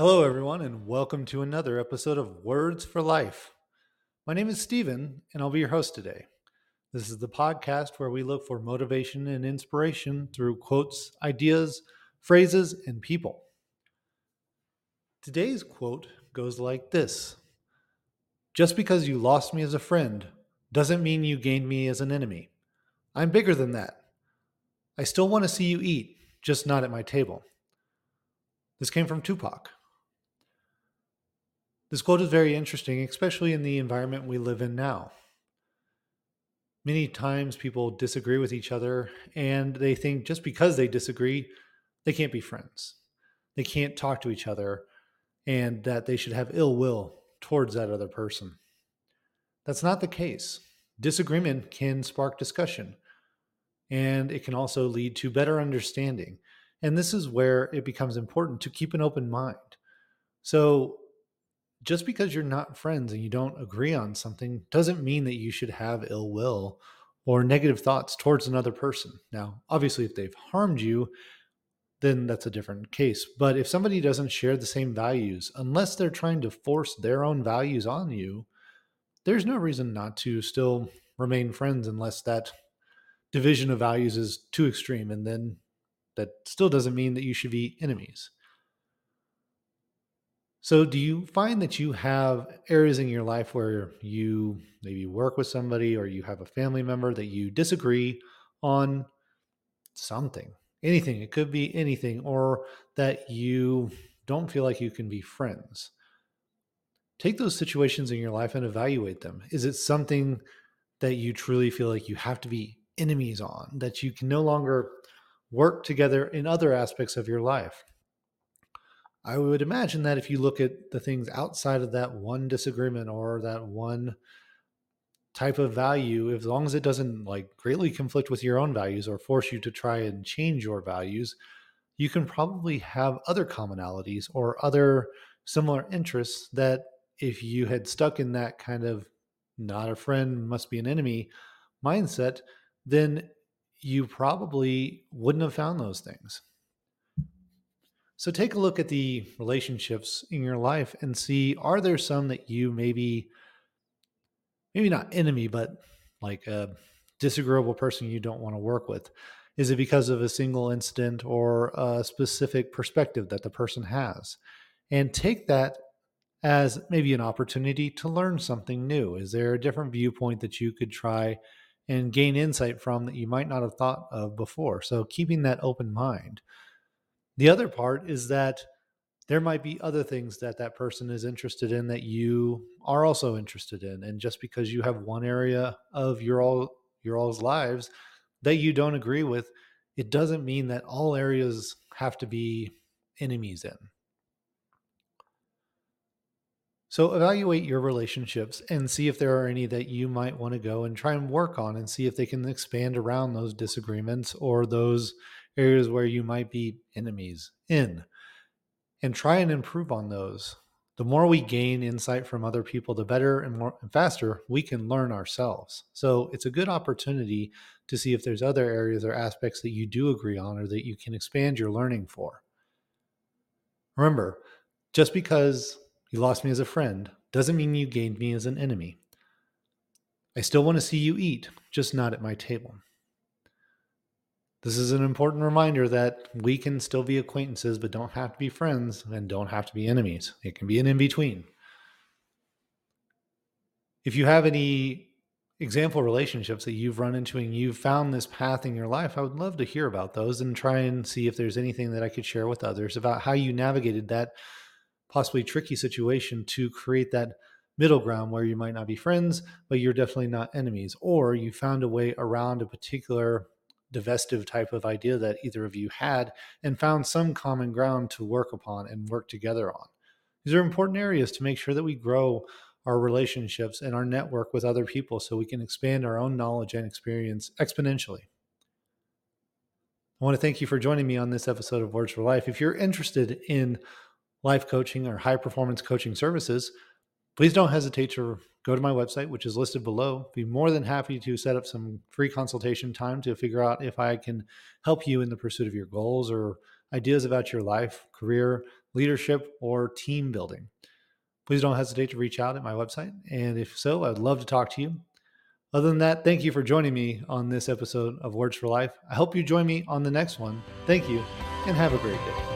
Hello, everyone, and welcome to another episode of Words for Life. My name is Stephen, and I'll be your host today. This is the podcast where we look for motivation and inspiration through quotes, ideas, phrases, and people. Today's quote goes like this Just because you lost me as a friend doesn't mean you gained me as an enemy. I'm bigger than that. I still want to see you eat, just not at my table. This came from Tupac. This quote is very interesting, especially in the environment we live in now. Many times people disagree with each other and they think just because they disagree, they can't be friends. They can't talk to each other and that they should have ill will towards that other person. That's not the case. Disagreement can spark discussion and it can also lead to better understanding. And this is where it becomes important to keep an open mind. So, just because you're not friends and you don't agree on something doesn't mean that you should have ill will or negative thoughts towards another person. Now, obviously, if they've harmed you, then that's a different case. But if somebody doesn't share the same values, unless they're trying to force their own values on you, there's no reason not to still remain friends unless that division of values is too extreme. And then that still doesn't mean that you should be enemies. So, do you find that you have areas in your life where you maybe work with somebody or you have a family member that you disagree on something? Anything. It could be anything, or that you don't feel like you can be friends. Take those situations in your life and evaluate them. Is it something that you truly feel like you have to be enemies on, that you can no longer work together in other aspects of your life? I would imagine that if you look at the things outside of that one disagreement or that one type of value, as long as it doesn't like greatly conflict with your own values or force you to try and change your values, you can probably have other commonalities or other similar interests that if you had stuck in that kind of not a friend, must be an enemy mindset, then you probably wouldn't have found those things. So take a look at the relationships in your life and see are there some that you maybe maybe not enemy but like a disagreeable person you don't want to work with? Is it because of a single incident or a specific perspective that the person has? And take that as maybe an opportunity to learn something new. Is there a different viewpoint that you could try and gain insight from that you might not have thought of before? So keeping that open mind. The other part is that there might be other things that that person is interested in that you are also interested in and just because you have one area of your all your all's lives that you don't agree with it doesn't mean that all areas have to be enemies in. So evaluate your relationships and see if there are any that you might want to go and try and work on and see if they can expand around those disagreements or those areas where you might be enemies in and try and improve on those. The more we gain insight from other people, the better and more and faster we can learn ourselves. So it's a good opportunity to see if there's other areas or aspects that you do agree on or that you can expand your learning for. Remember, just because you lost me as a friend doesn't mean you gained me as an enemy. I still want to see you eat, just not at my table. This is an important reminder that we can still be acquaintances, but don't have to be friends and don't have to be enemies. It can be an in between. If you have any example relationships that you've run into and you've found this path in your life, I would love to hear about those and try and see if there's anything that I could share with others about how you navigated that possibly tricky situation to create that middle ground where you might not be friends, but you're definitely not enemies, or you found a way around a particular divestive type of idea that either of you had and found some common ground to work upon and work together on. These are important areas to make sure that we grow our relationships and our network with other people so we can expand our own knowledge and experience exponentially. I want to thank you for joining me on this episode of Words for Life. If you're interested in life coaching or high performance coaching services, please don't hesitate to go to my website, which is listed below. Be more than happy to set up some free consultation time to figure out if I can help you in the pursuit of your goals or ideas about your life, career, leadership, or team building. Please don't hesitate to reach out at my website. And if so, I'd love to talk to you. Other than that, thank you for joining me on this episode of Words for Life. I hope you join me on the next one. Thank you and have a great day.